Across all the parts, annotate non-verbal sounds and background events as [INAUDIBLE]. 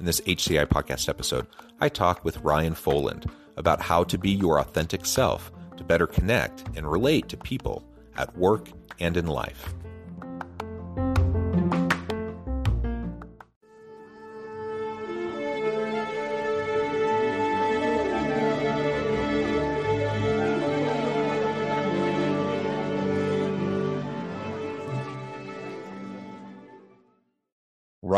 In this HCI podcast episode, I talk with Ryan Foland about how to be your authentic self to better connect and relate to people at work and in life.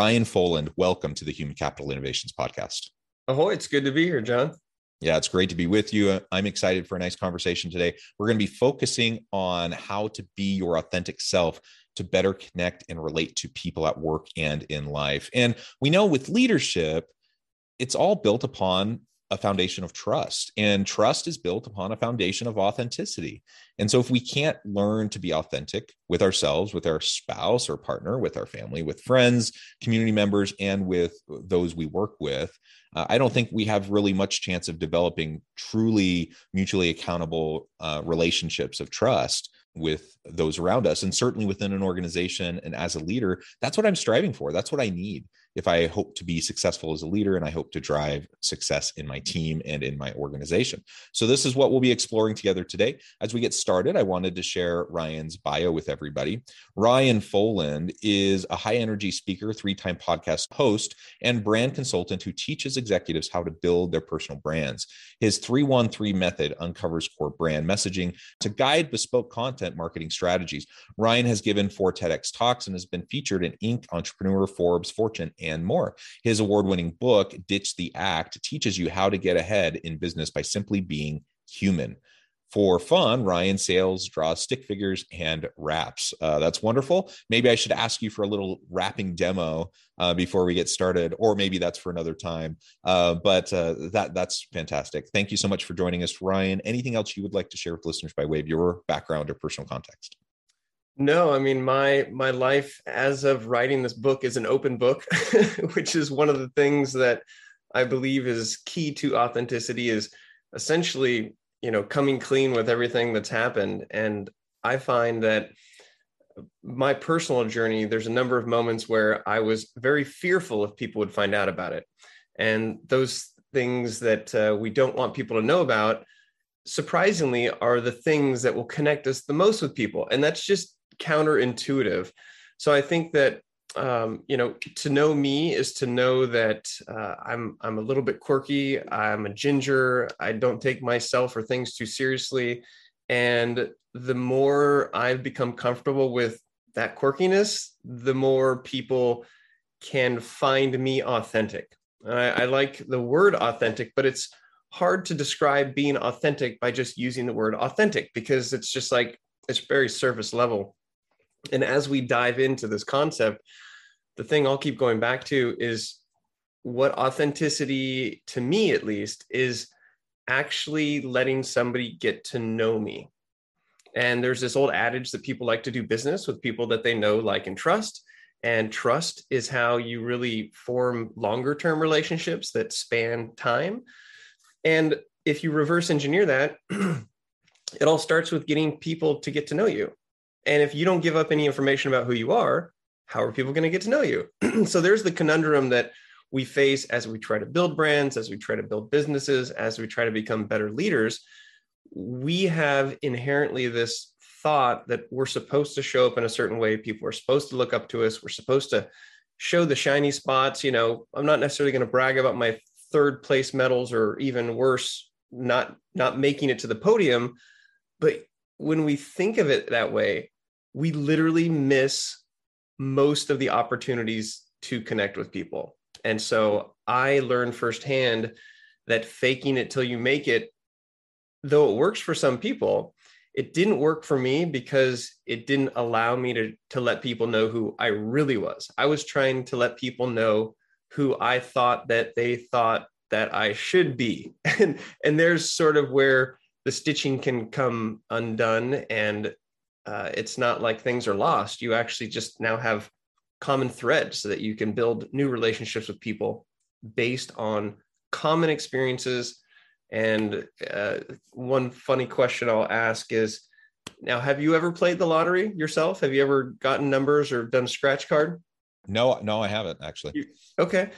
Ryan Foland, welcome to the Human Capital Innovations Podcast. Ahoy, it's good to be here, John. Yeah, it's great to be with you. I'm excited for a nice conversation today. We're going to be focusing on how to be your authentic self to better connect and relate to people at work and in life. And we know with leadership, it's all built upon a foundation of trust and trust is built upon a foundation of authenticity. And so if we can't learn to be authentic with ourselves with our spouse or partner with our family with friends community members and with those we work with uh, i don't think we have really much chance of developing truly mutually accountable uh, relationships of trust with those around us. And certainly within an organization and as a leader that's what i'm striving for. That's what i need if I hope to be successful as a leader and I hope to drive success in my team and in my organization. So, this is what we'll be exploring together today. As we get started, I wanted to share Ryan's bio with everybody. Ryan Foland is a high energy speaker, three time podcast host, and brand consultant who teaches executives how to build their personal brands. His 313 method uncovers core brand messaging to guide bespoke content marketing strategies. Ryan has given four TEDx talks and has been featured in Inc., Entrepreneur, Forbes, Fortune, and more. His award winning book, Ditch the Act, teaches you how to get ahead in business by simply being human. For fun, Ryan sails draws stick figures, and raps. Uh, that's wonderful. Maybe I should ask you for a little rapping demo uh, before we get started, or maybe that's for another time. Uh, but uh, that that's fantastic. Thank you so much for joining us, Ryan. Anything else you would like to share with listeners by way of your background or personal context? No, I mean my my life as of writing this book is an open book, [LAUGHS] which is one of the things that I believe is key to authenticity is essentially, you know, coming clean with everything that's happened and I find that my personal journey there's a number of moments where I was very fearful if people would find out about it. And those things that uh, we don't want people to know about surprisingly are the things that will connect us the most with people and that's just counterintuitive. So I think that um, you know to know me is to know that uh, I'm I'm a little bit quirky. I'm a ginger. I don't take myself or things too seriously. And the more I've become comfortable with that quirkiness, the more people can find me authentic. I, I like the word authentic, but it's hard to describe being authentic by just using the word authentic because it's just like it's very surface level. And as we dive into this concept, the thing I'll keep going back to is what authenticity, to me at least, is actually letting somebody get to know me. And there's this old adage that people like to do business with people that they know, like, and trust. And trust is how you really form longer term relationships that span time. And if you reverse engineer that, [CLEARS THROAT] it all starts with getting people to get to know you. And if you don't give up any information about who you are, how are people going to get to know you? [CLEARS THROAT] so there's the conundrum that we face as we try to build brands, as we try to build businesses, as we try to become better leaders. We have inherently this thought that we're supposed to show up in a certain way. People are supposed to look up to us. We're supposed to show the shiny spots. You know, I'm not necessarily going to brag about my third place medals or even worse, not not making it to the podium. But when we think of it that way, we literally miss most of the opportunities to connect with people. And so I learned firsthand that faking it till you make it, though it works for some people, it didn't work for me because it didn't allow me to, to let people know who I really was. I was trying to let people know who I thought that they thought that I should be. [LAUGHS] And, and there's sort of where the stitching can come undone and uh, it's not like things are lost. You actually just now have common threads so that you can build new relationships with people based on common experiences. And uh, one funny question I'll ask is now, have you ever played the lottery yourself? Have you ever gotten numbers or done a scratch card? No, no, I haven't actually. Okay.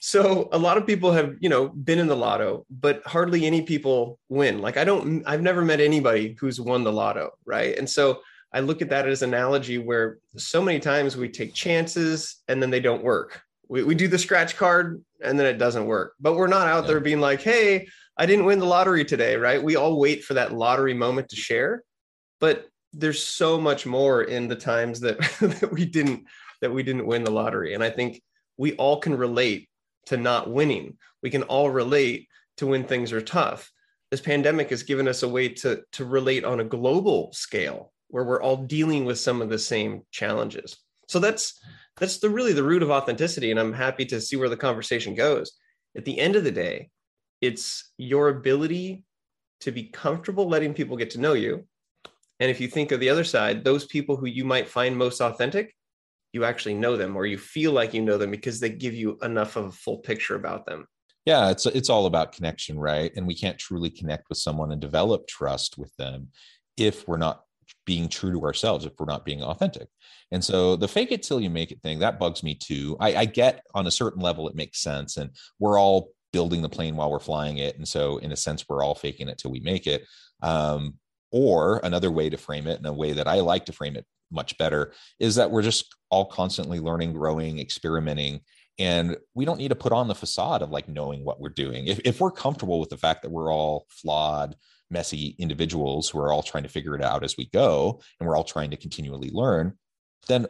So a lot of people have, you know, been in the lotto, but hardly any people win. Like I don't I've never met anybody who's won the lotto, right? And so I look at that as an analogy where so many times we take chances and then they don't work. We, we do the scratch card and then it doesn't work. But we're not out yeah. there being like, hey, I didn't win the lottery today, right? We all wait for that lottery moment to share. But there's so much more in the times that, [LAUGHS] that we didn't that we didn't win the lottery. And I think we all can relate to not winning. We can all relate to when things are tough. This pandemic has given us a way to, to relate on a global scale where we're all dealing with some of the same challenges. So that's that's the really the root of authenticity and I'm happy to see where the conversation goes. At the end of the day, it's your ability to be comfortable letting people get to know you. And if you think of the other side, those people who you might find most authentic, you actually know them or you feel like you know them because they give you enough of a full picture about them. Yeah, it's it's all about connection, right? And we can't truly connect with someone and develop trust with them if we're not being true to ourselves if we're not being authentic. And so the fake it till you make it thing that bugs me too. I, I get on a certain level it makes sense, and we're all building the plane while we're flying it, and so in a sense we're all faking it till we make it. Um, or another way to frame it, and a way that I like to frame it much better, is that we're just all constantly learning, growing, experimenting, and we don't need to put on the facade of like knowing what we're doing. If, if we're comfortable with the fact that we're all flawed, messy individuals who are all trying to figure it out as we go and we're all trying to continually learn then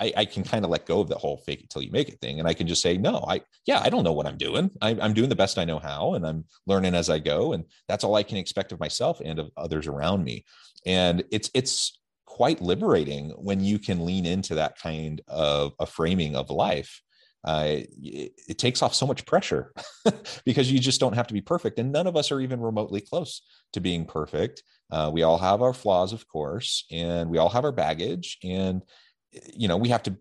I, I, can kind of let go of the whole fake it till you make it thing. And I can just say, no, I, yeah, I don't know what I'm doing. I, am doing the best I know how, and I'm learning as I go. And that's all I can expect of myself and of others around me. And it's, it's quite liberating when you can lean into that kind of a framing of life uh, it, it, takes off so much pressure [LAUGHS] because you just don't have to be perfect. And none of us are even remotely close to being perfect. Uh, we all have our flaws, of course, and we all have our baggage. And, you know, we have to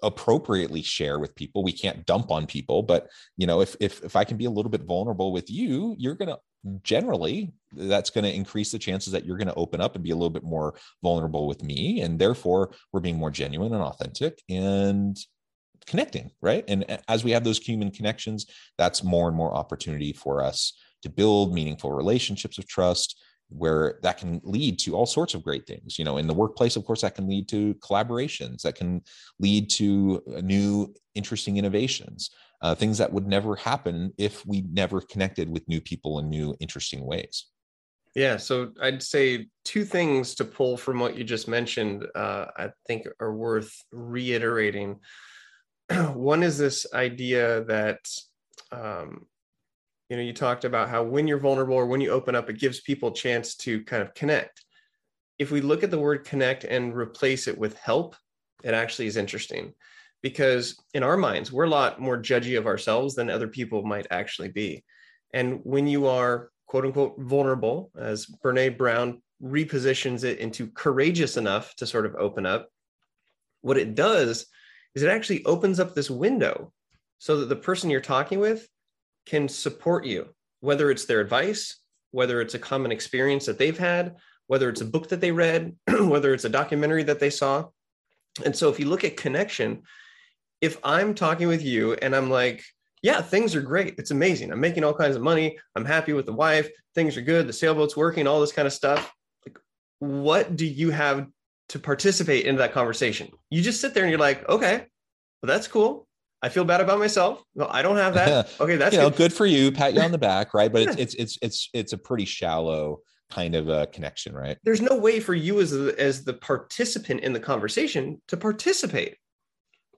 appropriately share with people. We can't dump on people, but you know, if if if I can be a little bit vulnerable with you, you're gonna generally that's going to increase the chances that you're going to open up and be a little bit more vulnerable with me and therefore we're being more genuine and authentic and connecting, right? And as we have those human connections, that's more and more opportunity for us to build meaningful relationships of trust where that can lead to all sorts of great things you know in the workplace of course that can lead to collaborations that can lead to new interesting innovations uh, things that would never happen if we never connected with new people in new interesting ways. Yeah so i'd say two things to pull from what you just mentioned uh, i think are worth reiterating. [CLEARS THROAT] One is this idea that um, you know you talked about how when you're vulnerable or when you open up it gives people a chance to kind of connect. If we look at the word connect and replace it with help it actually is interesting because in our minds we're a lot more judgy of ourselves than other people might actually be and when you are quote unquote vulnerable as Brené Brown repositions it into courageous enough to sort of open up what it does is it actually opens up this window so that the person you're talking with can support you, whether it's their advice, whether it's a common experience that they've had, whether it's a book that they read, [CLEARS THROAT] whether it's a documentary that they saw. And so if you look at connection, if I'm talking with you and I'm like, yeah, things are great. It's amazing. I'm making all kinds of money. I'm happy with the wife. Things are good. The sailboat's working, all this kind of stuff. Like, what do you have to participate in that conversation. You just sit there and you're like, okay, Well, that's cool. I feel bad about myself. Well, I don't have that. [LAUGHS] Okay, that's you know, good. for you. Pat you on the [LAUGHS] back, right? But it's it's it's it's it's a pretty shallow kind of a connection, right? There's no way for you as the, as the participant in the conversation to participate.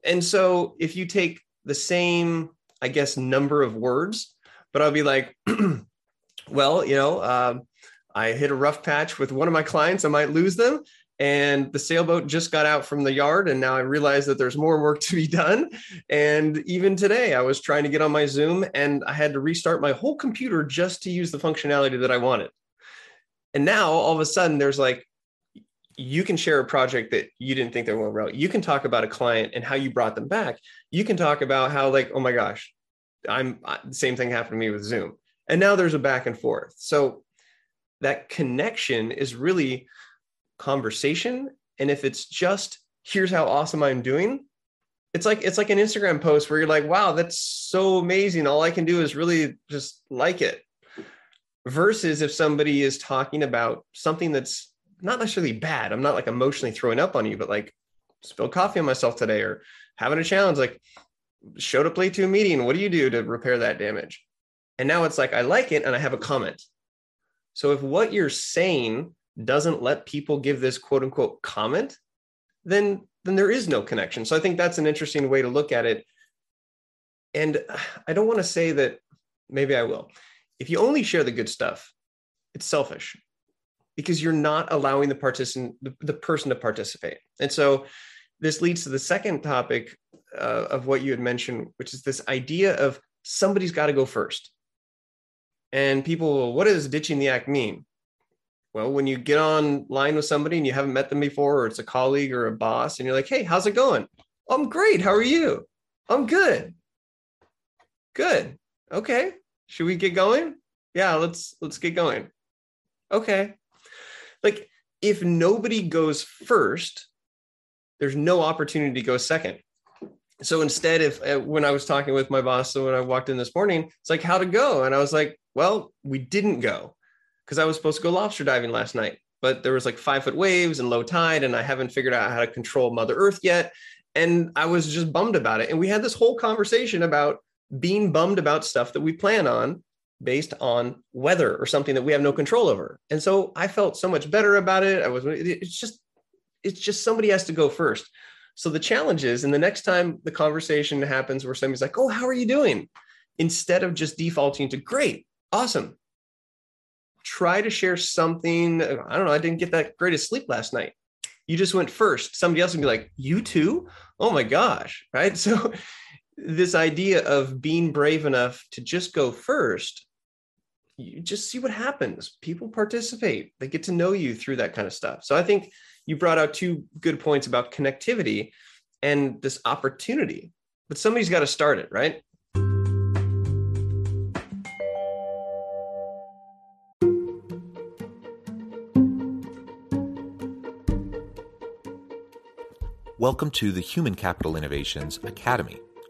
And so if you take the same, I guess, number of words, but I'll be like, [CLEARS THROAT] well, you know, uh, I hit a rough patch with one of my clients. I might lose them and the sailboat just got out from the yard and now i realize that there's more work [LAUGHS] to be done and even today i was trying to get on my zoom and i had to restart my whole computer just to use the functionality that i wanted and now all of a sudden there's like you can share a project that you didn't think they were well you can talk about a client and how you brought them back. You can talk about how like oh my gosh i'm the same thing happened to me with zoom. And now there's a back and forth. So that connection is really conversation. And if it's just here's how awesome i'm doing it's like it's like an instagram post where you're like wow that's so amazing. All i can do is really just like it. Versus if somebody is talking about something that's not necessarily bad i'm not like emotionally throwing up on you but like spilled coffee on myself today or having a challenge like showed up late to a meeting what do you do to repair that damage and now it's like i like it and i have a comment so if what you're saying doesn't let people give this quote unquote comment, then then there is no connection. So I think that's an interesting way to look at it. And I don't want to say that maybe I will. If you only share the good stuff, it's selfish because you're not allowing the participant the, the person to participate. And so this leads to the second topic uh, of what you had mentioned, which is this idea of somebody's got to go first. And people, what does ditching the act mean? Well, when you get online with somebody and you haven't met them before, or it's a colleague or a boss, and you're like, hey, how's it going? I'm great. How are you? I'm good. Good. Okay. Should we get going? Yeah, let's let's get going. Okay. Like if nobody goes first, there's no opportunity to go second. So instead, if uh, when I was talking with my boss, so when I walked in this morning, it's like, how to go? And I was like, well, we didn't go because I was supposed to go lobster diving last night, but there was like five foot waves and low tide, and I haven't figured out how to control Mother Earth yet. And I was just bummed about it. And we had this whole conversation about being bummed about stuff that we plan on based on weather or something that we have no control over. And so I felt so much better about it. I was it's just it's just somebody has to go first. So the challenge is, and the next time the conversation happens where somebody's like, "Oh, how are you doing?" instead of just defaulting to "Great, awesome, try to share something. I don't know. I didn't get that great of sleep last night. You just went first. Somebody else would be like, You too? Oh my gosh. Right. [LAUGHS] So, this idea of being brave enough to just go first, you just see what happens. People participate, they get to know you through that kind of stuff. So, I think you brought out two good points about connectivity and this opportunity, but somebody's got to start it, right? Welcome to the Human Capital Innovations Academy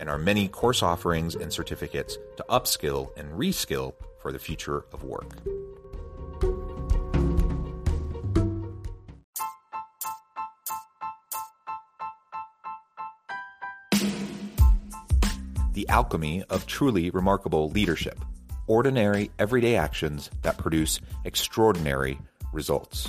and our many course offerings and certificates to upskill and reskill for the future of work. The alchemy of truly remarkable leadership. Ordinary, everyday actions that produce extraordinary results.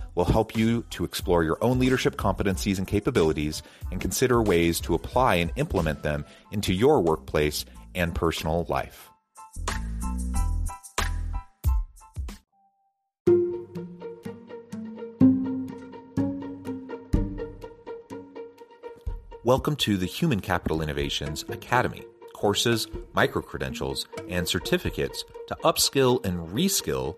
will help you to explore your own leadership competencies and capabilities and consider ways to apply and implement them into your workplace and personal life. Welcome to the Human Capital Innovations Academy courses, micro credentials, and certificates to upskill and reskill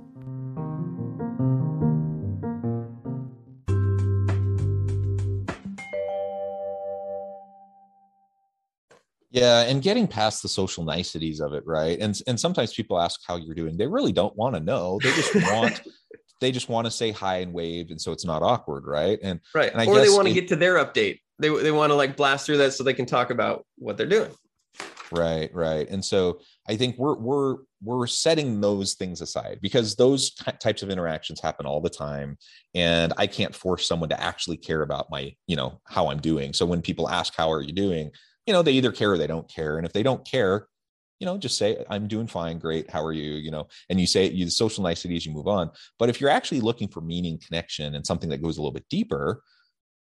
Yeah, and getting past the social niceties of it, right? And and sometimes people ask how you're doing. They really don't want to know. They just want [LAUGHS] they just want to say hi and wave, and so it's not awkward, right? And right, and or they want to get to their update. They they want to like blast through that so they can talk about what they're doing. Right, right. And so I think we're we're we're setting those things aside because those types of interactions happen all the time and I can't force someone to actually care about my, you know, how I'm doing. So when people ask how are you doing, you know, they either care or they don't care. And if they don't care, you know, just say I'm doing fine, great. How are you? You know, and you say you the social niceties, you move on. But if you're actually looking for meaning, connection, and something that goes a little bit deeper,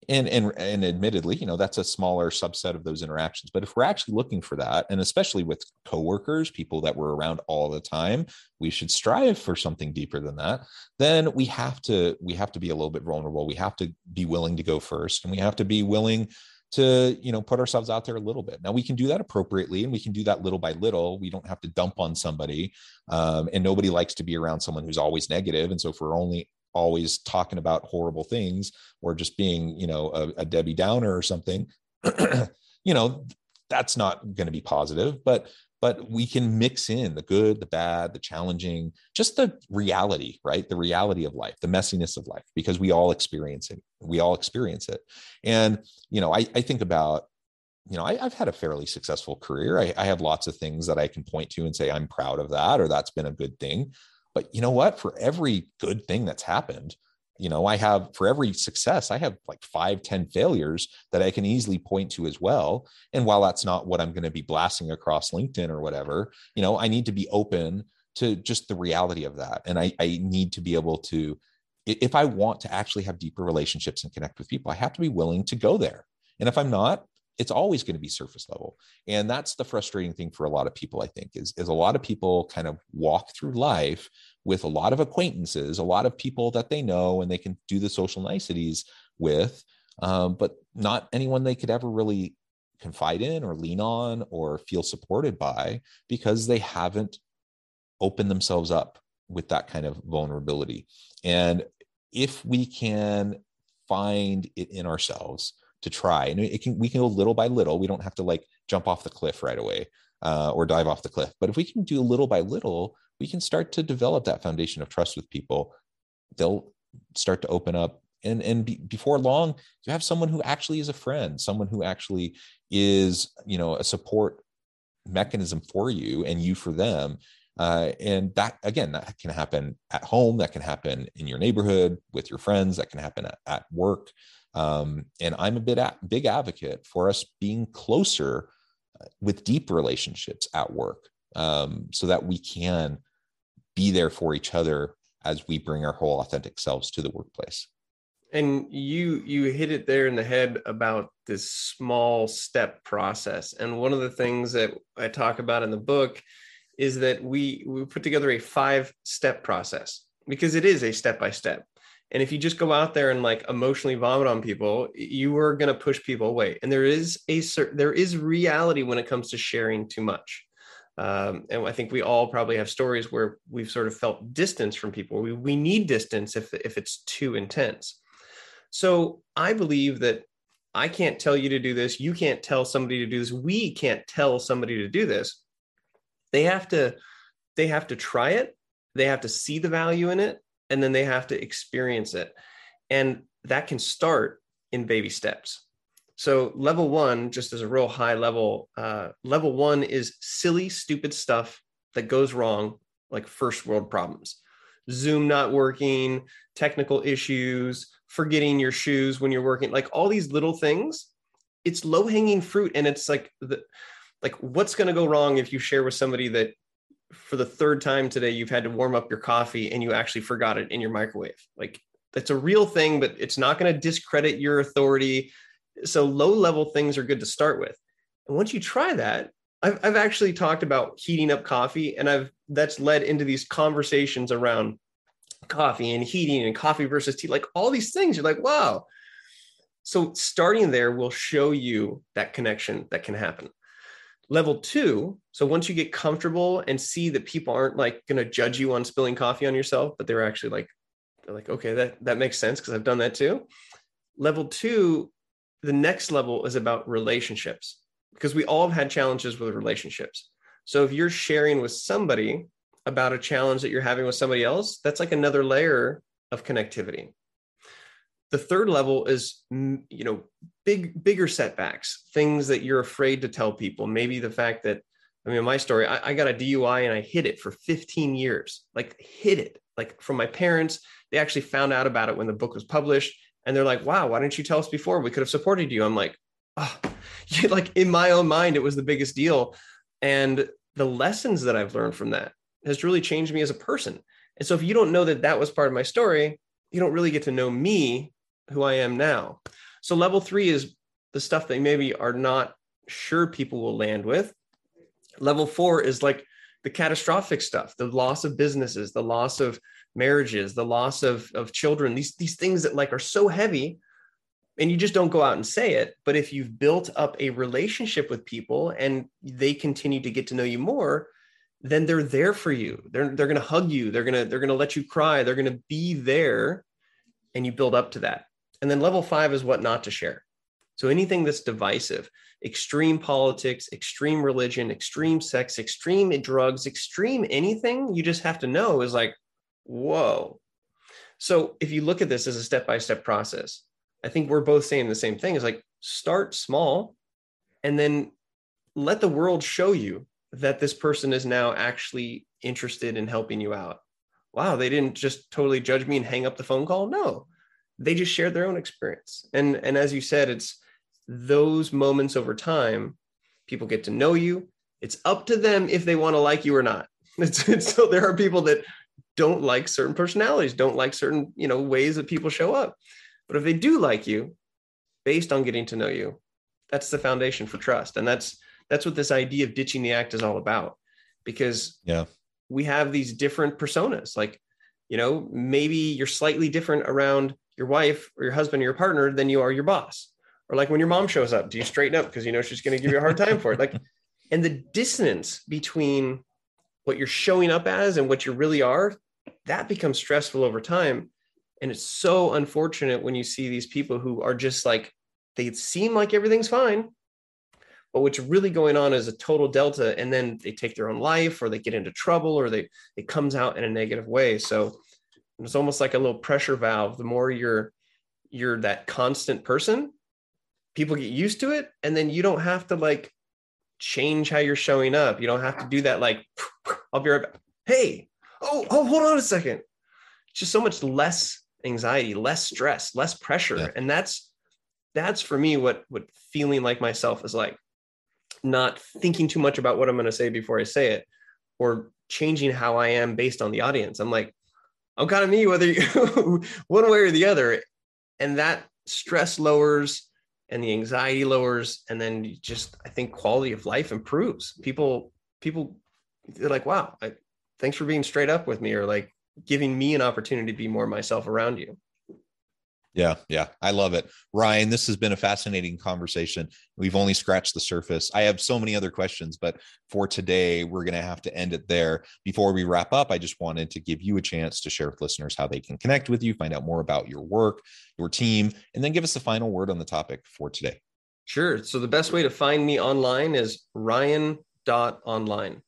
and and and admittedly you know that's a smaller subset of those interactions but if we're actually looking for that and especially with coworkers people that we're around all the time we should strive for something deeper than that then we have to we have to be a little bit vulnerable we have to be willing to go first and we have to be willing to you know put ourselves out there a little bit. Now we can do that appropriately and we can do that little by little. We don't have to dump on somebody um, and nobody likes to be around someone who's always negative. And so if we're only always talking about horrible things or just being you know a, a debbie downer or something [CLEARS THROAT] you know that's not going to be positive. But but we can mix in the good the bad the challenging just the reality right? The reality of life the messiness of life because we all experience it we all experience it and you know i, I think about you know I, have had a fairly successful career I, I have lots of things that i can point to and say i'm proud of that or that's been a good thing but you know what? For every good thing that's happened, you know, I have for every success, I have like five, ten failures that I can easily point to as well. And while that's not what I'm going to be blasting across LinkedIn or whatever, you know, I need to be open to just the reality of that. And I, I need to be able to, if I want to actually have deeper relationships and connect with people, I have to be willing to go there. And if I'm not, it's always going to be surface level and that's the frustrating thing for a lot of people i think is, is a lot of people kind of walk through life with a lot of acquaintances a lot of people that they know and they can do the social niceties with um, but not anyone they could ever really confide in or lean on or feel supported by because they haven't opened themselves up with that kind of vulnerability and if we can find it in ourselves to try and it can we can go little by little. We don't have to like jump off the cliff right away uh, or dive off the cliff. But if we can do little by little we can start to develop that foundation of trust with people. They'll start to open up and and be, before long you have someone who actually is a friend someone who actually is you know a support mechanism for you and you for them uh, and that again that can happen at home that can happen in your neighborhood with your friends that can happen at, at work um, and I'm a bit a, big advocate for us being closer uh, with deep relationships at work um, so that we can be there for each other as we bring our whole authentic selves to the workplace. and you you hit it there in the head about this small step process and one of the things that i talk about in the book is that we we put together a five step process because it is a step by step and if you just go out there and like emotionally vomit on people you are going to push people away and there is a there is reality when it comes to sharing too much um, and I think we all probably have stories where we've sort of felt distance from people. We, we need distance if, if it's too intense. So I believe that I can't tell you to do this. You can't tell somebody to do this. We can't tell somebody to do this. They have to, they have to try it. They have to see the value in it, and then they have to experience it. And that can start in baby steps. So level one, just as a real high level, uh, level one is silly, stupid stuff that goes wrong, like first world problems. Zoom not working, technical issues, forgetting your shoes when you're working, like all these little things. It's low hanging fruit, and it's like the like what's going to go wrong if you share with somebody that for the third time today you've had to warm up your coffee and you actually forgot it in your microwave. Like that's a real thing, but it's not going to discredit your authority so low level things are good to start with. And once you try that, I've, I've actually talked about heating up coffee and I've that's led into these conversations around coffee and heating and coffee versus tea, like all these things. You're like, wow. So starting there will show you that connection that can happen. Level two, so once you get comfortable and see that people aren't like going to judge you on spilling coffee on yourself, but they're actually like, they're like, okay, that that makes sense because I've done that too. Level two the next level is about relationships because we all have had challenges with relationships. So if you're sharing with somebody about a challenge that you're having with somebody else, that's like another layer of connectivity. The third level is mm, you know big bigger setbacks, things that you're afraid to tell people. Maybe the fact that I mean, my story, I, I, got a DUI and I hid it for 15 years, like hid it, like from my parents. They actually found out about it when the book was published and they're like, wow, why didn't you tell us before? We could have supported you. I'm like, oh, [LAUGHS] like in my own mind, it was the biggest deal. And the lessons that I've learned from that has really changed me as a person. And so if you don't know that that was part of my story, you don't really get to know me, who I am now. So level three is the stuff that maybe are not sure people will land with. Level four is like the catastrophic stuff, the loss of businesses, the loss of marriages, the loss of, of children, these, these things that like are so heavy and you just don't go out and say it. But if you've built up a relationship with people and they continue to get to know you more, then they're there for you. They're, they're going to hug you. They're going to, they're going to let you cry. They're going to be there and you build up to that. And then level five is what not to share. So anything that's divisive, extreme politics, extreme religion, extreme sex, extreme drugs, extreme anything, you just have to know is like, whoa. So if you look at this as a step by step process, I think we're both saying the same thing is like start small and then let the world show you that this person is now actually interested in helping you out. Wow, they didn't just totally judge me and hang up the phone call. No, they just shared their own experience. And, and as you said, it's those moments over time, people get to know you. It's up to them if they want to like you or not. [LAUGHS] It's, it's, so there are people that don't like certain personalities, don't like certain, you know, ways that people show up. But if they do like you based on getting to know you, that's the foundation for trust. And that's that's what this idea of ditching the act is all about. Because yeah, we have these different personas. Like, you know, maybe you're slightly different around your wife or your husband or your partner than you are your boss. Or like when your mom shows up, do you straighten up because you know she's going to give you a hard time for it? Like, [LAUGHS] and the dissonance between what you're showing up as and what you really are that becomes stressful over time and it's so unfortunate when you see these people who are just like they seem like everything's fine but what's really going on is a total delta and then they take their own life or they get into trouble or they it comes out in a negative way so it's almost like a little pressure valve the more you're you're that constant person people get used to it and then you don't have to like change how you're showing up you don't have to do that like [LAUGHS] i'll be right back hey oh, oh, hold on a second. Just so much less anxiety, less stress, less pressure. Yeah. And that's that's for me what what feeling like myself is like. Not thinking too much about what I'm going to say before I say it, or changing how I am based on the audience. I'm like, I'm kind of me, whether you [LAUGHS] one way or the other. and that stress lowers and the anxiety lowers and then just i think quality of life improves people people they're like wow I, thanks for being straight up with me or like giving me an opportunity to be more myself around you yeah, yeah, I love it. Ryan, this has been a fascinating conversation. We've only scratched the surface. I have so many other questions, but for today, we're going to have to end it there. Before we wrap up, I just wanted to give you a chance to share with listeners how they can connect with you, find out more about your work, your team, and then give us the final word on the topic for today. Sure. So the best way to find me online is ryan.online.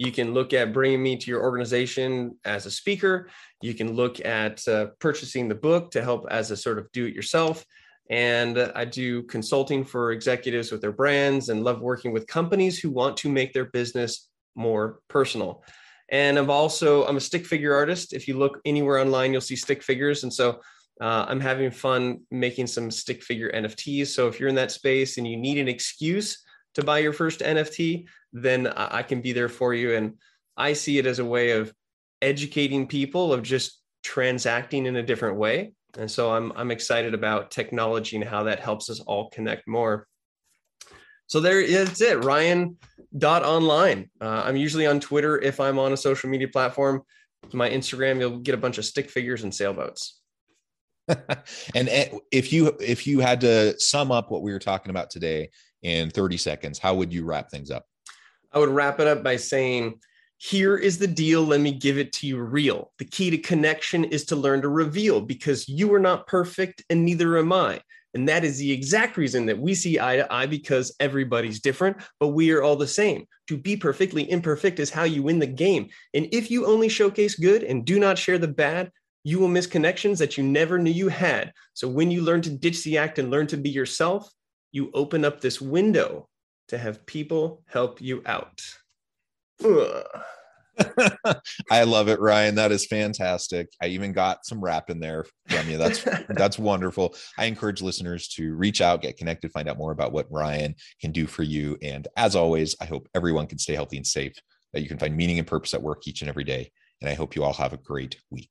You can look at bringing me to your organization as a speaker. You can look at uh, purchasing the book to help as a sort of do it yourself. And I do consulting for executives with their brands and love working with companies who want to make their business more personal. And I'm also I'm a stick figure artist. If you look anywhere online, you'll see stick figures. And so uh, I'm having fun making some stick figure NFTs. So if you're in that space and you need an excuse to buy your first NFT, then I can be there for you. And I see it as a way of educating people of just transacting in a different way. And so I'm I'm excited about technology and how that helps us all connect more. So there it's it. Ryan dot online. Uh, I'm usually on Twitter if I'm on a social media platform. My Instagram, you'll get a bunch of stick figures and sailboats. [LAUGHS] and eh, if you if you had to sum up what we were talking about today in 30 seconds, how would you wrap things up? I would wrap it up by saying, here is the deal. Let me give it to you real. The key to connection is to learn to reveal because you are not perfect and neither am I. And that is the exact reason that we see eye to eye because everybody's different, but we are all the same. To be perfectly imperfect is how you win the game. And if you only showcase good and do not share the bad, you will miss connections that you never knew you had. So when you learn to ditch the act and learn to be yourself, you open up this window to have people help you out. [LAUGHS] I love it, Ryan. That is fantastic. I even got some rap in there from you. That's [LAUGHS] that's wonderful. I encourage listeners to reach out, get connected, find out more about what Ryan can do for you. And as always, I hope everyone can stay healthy and safe, that you can find meaning and purpose at work each and every day. And I hope you all have a great week.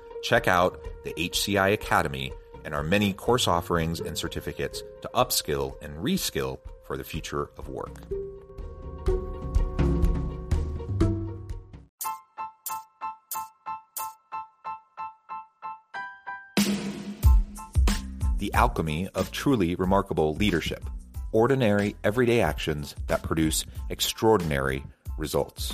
Check out the HCI Academy and our many course offerings and certificates to upskill and reskill for the future of work. The alchemy of truly remarkable leadership ordinary, everyday actions that produce extraordinary results.